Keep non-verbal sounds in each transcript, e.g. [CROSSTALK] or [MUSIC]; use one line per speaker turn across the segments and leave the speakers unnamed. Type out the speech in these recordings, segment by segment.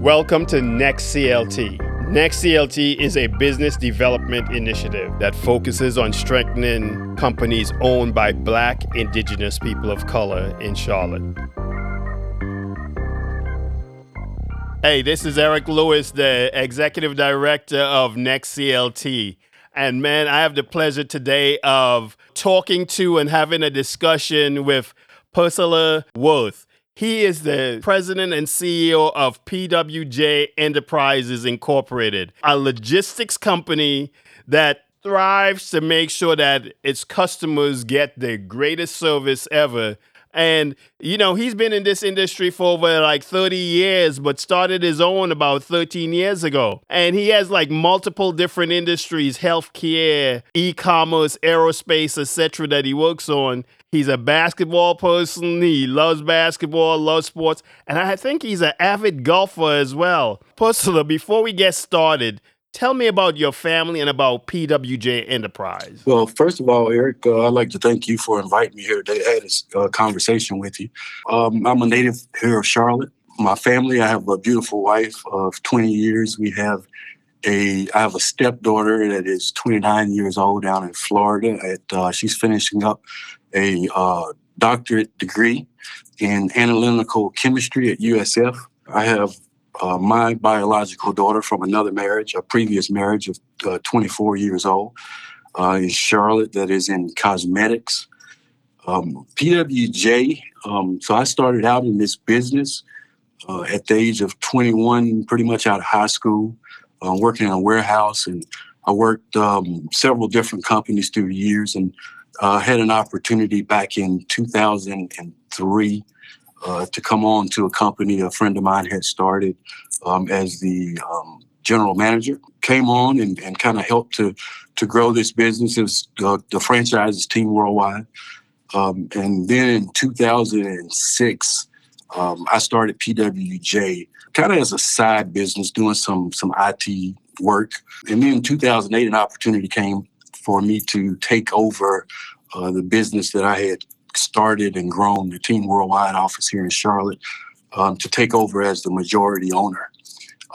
Welcome to Next CLT. Next CLT is a business development initiative that focuses on strengthening companies owned by black, indigenous people of color in Charlotte. Hey, this is Eric Lewis, the executive director of Next CLT. And man, I have the pleasure today of talking to and having a discussion with Persaler Worth. He is the president and CEO of PWJ Enterprises Incorporated, a logistics company that thrives to make sure that its customers get the greatest service ever and, you know, he's been in this industry for over like 30 years, but started his own about 13 years ago. And he has like multiple different industries, healthcare, e-commerce, aerospace, etc. that he works on. He's a basketball person. He loves basketball, loves sports, and I think he's an avid golfer as well. Persaler, before we get started, Tell me about your family and about PWJ Enterprise.
Well, first of all, Eric, uh, I'd like to thank you for inviting me here today. Had this uh, conversation with you. Um, I'm a native here of Charlotte. My family, I have a beautiful wife of 20 years. We have a, I have a stepdaughter that is 29 years old down in Florida. At uh, she's finishing up a uh, doctorate degree in analytical chemistry at USF. I have uh, my biological daughter from another marriage, a previous marriage of uh, 24 years old, uh, in Charlotte, that is in cosmetics. Um, PWJ, um, so I started out in this business uh, at the age of 21, pretty much out of high school, uh, working in a warehouse. And I worked um, several different companies through the years and uh, had an opportunity back in 2003 uh, to come on to a company a friend of mine had started um, as the um, general manager. Came on and, and kind of helped to to grow this business. Was uh, the franchises team worldwide. Um, and then in 2006, um, I started PWJ kind of as a side business, doing some some IT work. And then in 2008, an opportunity came for me to take over uh, the business that I had started and grown the Team Worldwide office here in Charlotte um, to take over as the majority owner.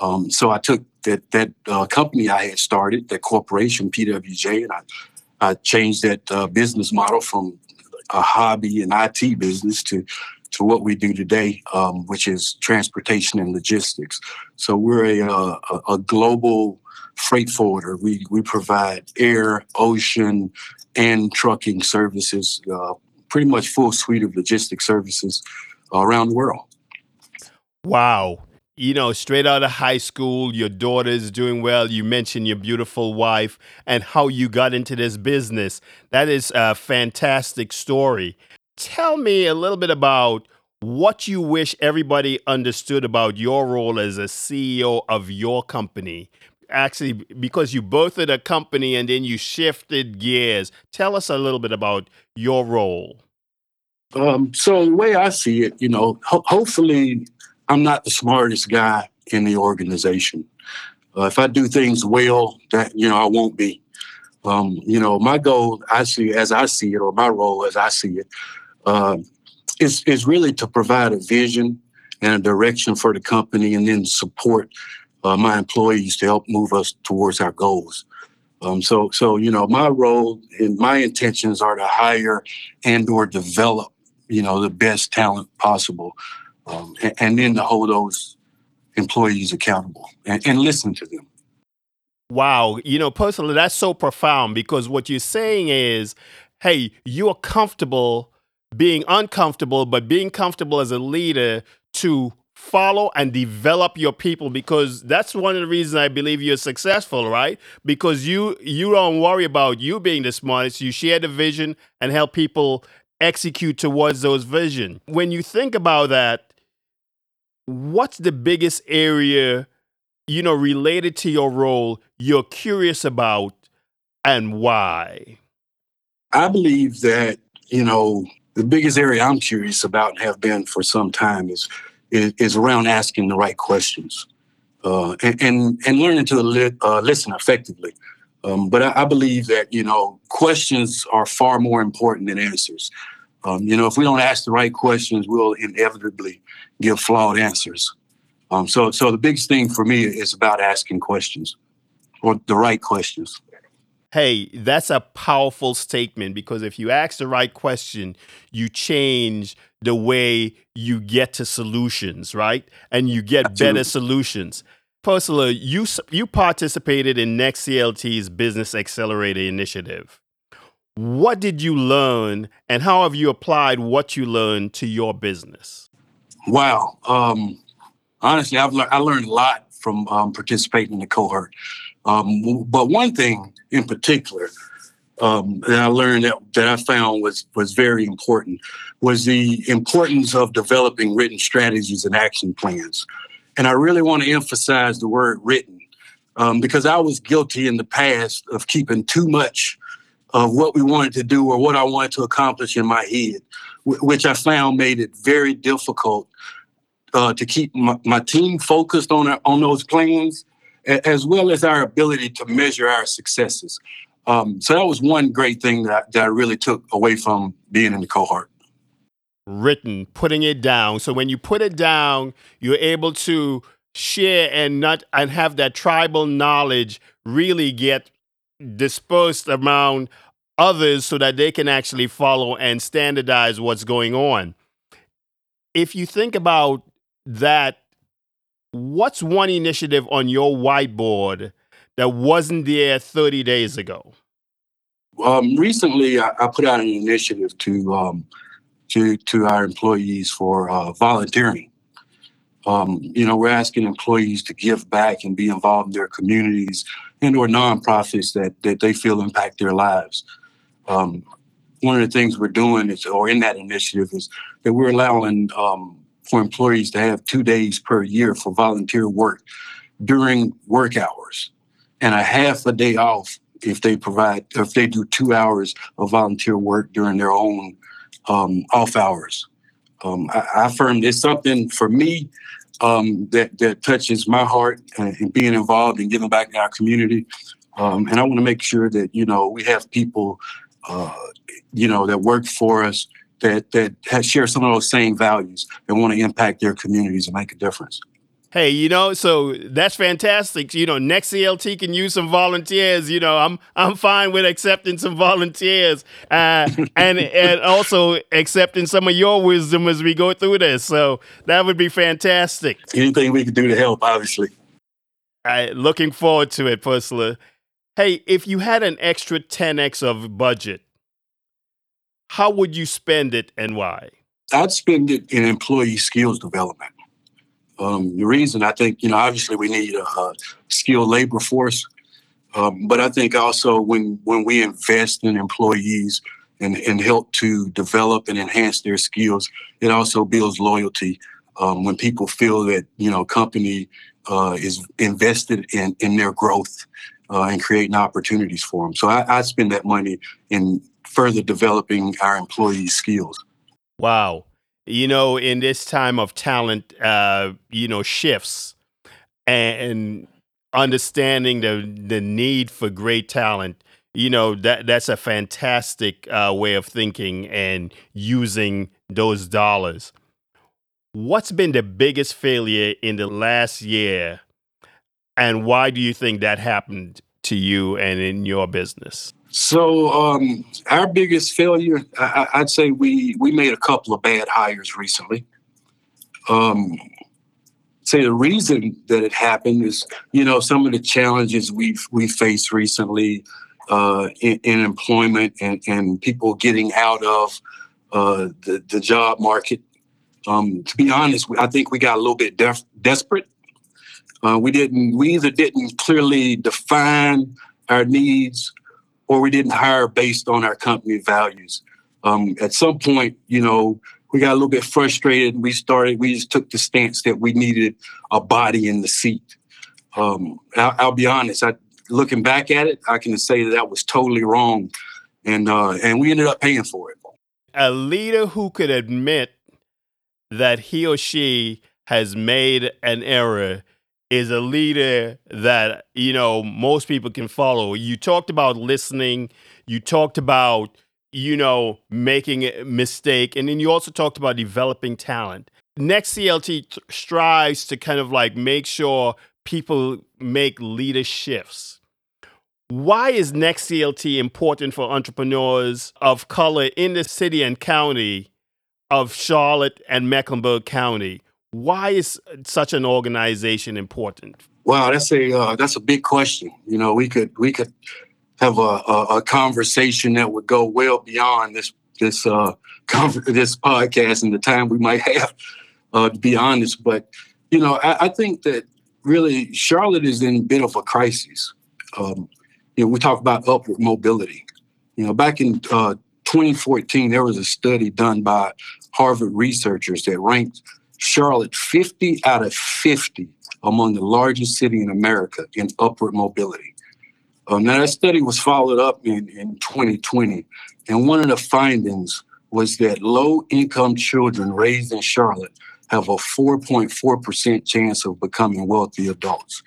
Um, so I took that that uh, company I had started, that corporation PWJ, and I, I changed that uh, business model from a hobby and IT business to to what we do today, um, which is transportation and logistics. So we're a, uh, a, a global freight forwarder. We we provide air, ocean, and trucking services uh, pretty much full suite of logistics services around the world.
Wow. You know, straight out of high school, your daughter's doing well. You mentioned your beautiful wife and how you got into this business. That is a fantastic story. Tell me a little bit about what you wish everybody understood about your role as a CEO of your company. Actually, because you birthed a company and then you shifted gears. Tell us a little bit about your role.
Um, so the way I see it, you know, ho- hopefully I'm not the smartest guy in the organization. Uh, if I do things well, that you know I won't be. Um, you know, my goal, I see as I see it, or my role as I see it, uh, is is really to provide a vision and a direction for the company, and then support uh, my employees to help move us towards our goals. Um, so, so you know, my role and my intentions are to hire and or develop you know, the best talent possible, um, and, and, then to hold those employees accountable and, and listen to them.
Wow, you know, personally, that's so profound because what you're saying is, hey, you're comfortable being uncomfortable, but being comfortable as a leader to follow and develop your people because that's one of the reasons I believe you're successful, right? Because you you don't worry about you being the smartest. You share the vision and help people execute towards those vision. When you think about that, what's the biggest area, you know, related to your role you're curious about and why?
I believe that, you know, the biggest area I'm curious about and have been for some time is is, is around asking the right questions uh, and, and, and learning to li- uh, listen effectively. Um, but I, I, believe that you know questions are far more important than answers. Um, you know, if we don't ask the right questions, we'll inevitably give flawed answers. Um, so, so the biggest thing for me is about asking questions or the right questions.
Hey, that's a powerful statement because if you ask the right question, you change the way you get to solutions, right? And you get
Absolutely.
better solutions. Persaler, you you participated in Next CLT's Business Accelerator initiative. What did you learn, and how have you applied what you learned to your business?
Wow. Um, honestly, I've learned I learned a lot from um, participating in the cohort. Um, but one thing in particular um, that I learned that, that I found was was very important was the importance of developing written strategies and action plans. And I really want to emphasize the word written um, because I was guilty in the past of keeping too much of what we wanted to do or what I wanted to accomplish in my head, wh- which I found made it very difficult uh, to keep my, my team focused on our, on those plans, as well as our ability to measure our successes. Um, so that was one great thing that I, that I really took away from being in the cohort.
Written, putting it down. So when you put it down, you're able to share and not and have that tribal knowledge really get dispersed around others so that they can actually follow and standardize what's going on. If you think about that, what's one initiative on your whiteboard that wasn't there 30 days ago?
Um, recently, I, I put out an initiative to um, to to our employees for uh, volunteering. Um, you know, we're asking employees to give back and be involved in their communities and or nonprofits that that they feel impact their lives. Um, one of the things we're doing is, or in that initiative, is that we're allowing um, for employees to have two days per year for volunteer work during work hours, and a half a day off if they provide if they do two hours of volunteer work during their own um, off hours. Um, I, I affirm it's something for me um, that that touches my heart and, being involved and giving back to our community. Um, and I want to make sure that you know we have people, uh, you know, that work for us that that share some of those same values and want to impact their communities and make a difference.
Hey, you know, so that's fantastic. You know, next CLT can use some volunteers. You know, I'm I'm fine with accepting some volunteers, uh, [LAUGHS] and and also accepting some of your wisdom as we go through this. So that would be fantastic.
Anything we can do to help, obviously.
I looking forward to it, Persaler. Hey, if you had an extra 10x of budget, how would you spend it and why?
I'd spend it in employee skills development. Um, the reason I think, you know, obviously we need a, a skilled labor force, um, but I think also when when we invest in employees and, and help to develop and enhance their skills, it also builds loyalty. Um, when people feel that you know company uh, is invested in in their growth uh, and creating opportunities for them, so I, I spend that money in further developing our employees' skills.
Wow. You know, in this time of talent, uh, you know, shifts and understanding the the need for great talent, you know, that that's a fantastic uh, way of thinking and using those dollars. What's been the biggest failure in the last year, and why do you think that happened to you and in your business?
So um, our biggest failure, I, I'd say we we made a couple of bad hires recently. Um, say the reason that it happened is, you know, some of the challenges we've we faced recently uh, in, in employment and, and people getting out of uh, the the job market. Um, to be honest, I think we got a little bit def- desperate. Uh, we didn't. We either didn't clearly define our needs or we didn't hire based on our company values. Um, at some point, you know, we got a little bit frustrated. And we started, we just took the stance that we needed a body in the seat. Um, I'll, I'll be honest, I, looking back at it, I can say that that was totally wrong. And, uh, and we ended up paying for it.
a leader who could admit that he or she has made an error is a leader that you know most people can follow you talked about listening you talked about you know making a mistake and then you also talked about developing talent Next CLT strives to kind of like make sure people make leader shifts. Why is Next CLT important for entrepreneurs of color in the city and county of Charlotte and Mecklenburg County? Why is such an organization important?
Wow, that's a uh, that's a big question. You know, we could we could have a, a, a conversation that would go well beyond this this uh, [LAUGHS] this podcast and the time we might have, uh, to be honest. But you know, I, I, think that really Charlotte is in a bit of a crisis. Um, you know, we talk about upward mobility. You know, back in uh, 2014, there was a study done by Harvard researchers that ranked Charlotte 50 out of 50 among the largest city in America in upward mobility. Um, now, that study was followed up in, in 2020, and one of the findings was that low income children raised in Charlotte have a 4.4% chance of becoming wealthy adults.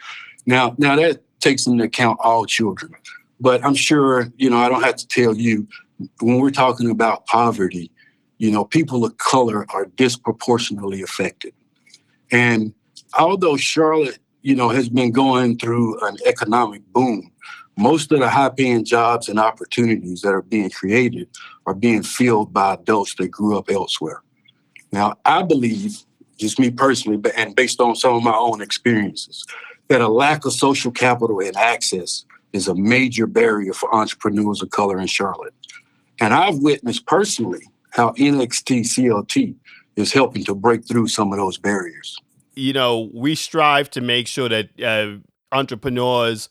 Now, now that takes into account all children, but I'm sure, you know, I don't have to tell you when we're talking about poverty, you know, people of color are disproportionately affected. And although Charlotte, you know, has been going through an economic boom, most of the high paying jobs and opportunities that are being created are being filled by adults that grew up elsewhere. Now, I believe, just me personally, and based on some of my own experiences, that a lack of social capital and access is a major barrier for entrepreneurs of color in Charlotte. And I've witnessed personally how NXT CLT is helping to break through some of those barriers.
You know, we strive to make sure that uh, entrepreneurs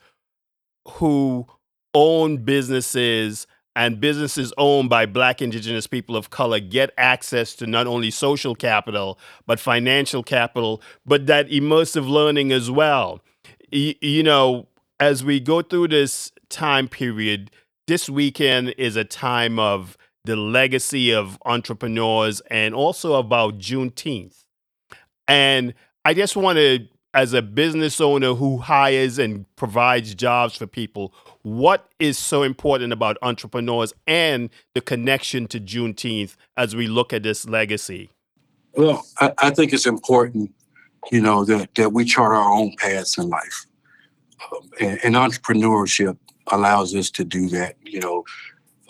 who own businesses and businesses owned by black indigenous people of color get access to not only social capital but financial capital but that immersive learning as well y- you know as we go through this time period this weekend is a time of the legacy of entrepreneurs and also about juneteenth and i just want to as a business owner who hires and provides jobs for people, what is so important about entrepreneurs and the connection to Juneteenth as we look at this legacy?
Well, I, I think it's important, you know, that, that we chart our own paths in life. Um, and, and, entrepreneurship allows us to do that, you know,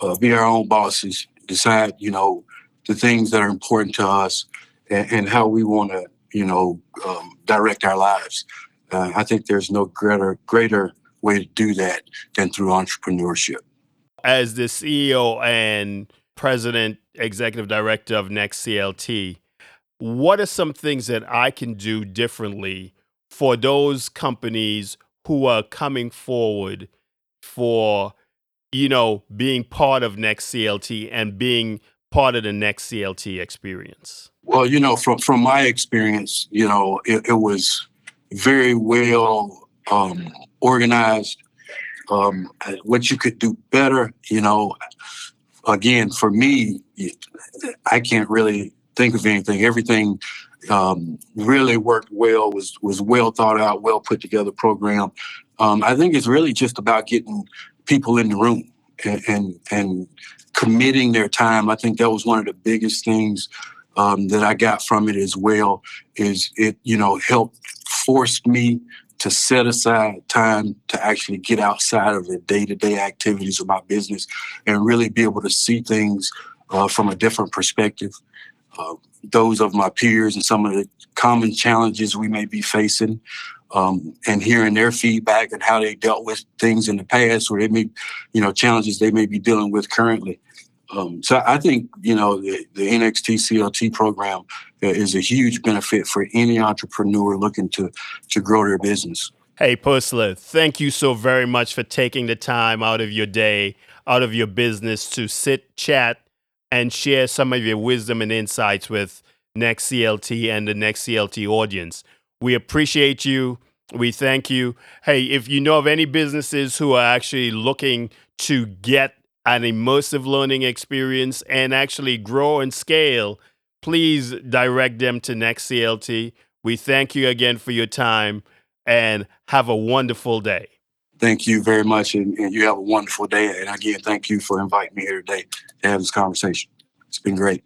uh, be our own bosses, decide, you know, the things that are important to us and, and how we want to you know, um, direct our lives. Uh, I think there's no greater greater way to do that than through entrepreneurship.
As the CEO and president, executive director of Next CLT, what are some things that I can do differently for those companies who are coming forward for, you know, being part of Next CLT and being part of the Next CLT experience?
Well, you know, from from my experience, you know, it, it was very well um, organized. Um, what you could do better, you know, again, for me, I can't really think of anything. Everything um, really worked well. was was well thought out, well put together program. Um, I think it's really just about getting people in the room and, and, and committing their time. I think that was one of the biggest things um, that I got from it as well is it, you know, helped forced me to set aside time to actually get outside of the day-to-day activities of my business and really be able to see things uh, from a different perspective. Uh, those of my peers and some of the common challenges we may be facing, um, and hearing their feedback and how they dealt with things in the past, or they may, you know, challenges they may be dealing with currently. Um, so I think you know the, the NXT CLT program is a huge benefit for any entrepreneur looking to to grow their business.
Hey Persaler, thank you so very much for taking the time out of your day, out of your business to sit, chat, and share some of your wisdom and insights with Next CLT and the Next CLT audience. We appreciate you. We thank you. Hey, if you know of any businesses who are actually looking to get an immersive learning experience and actually grow and scale, please direct them to Next CLT. We thank you again for your time and have a wonderful day.
Thank you very much, and, and you have a wonderful day. And again, thank you for inviting me here today to have this conversation. It's been great.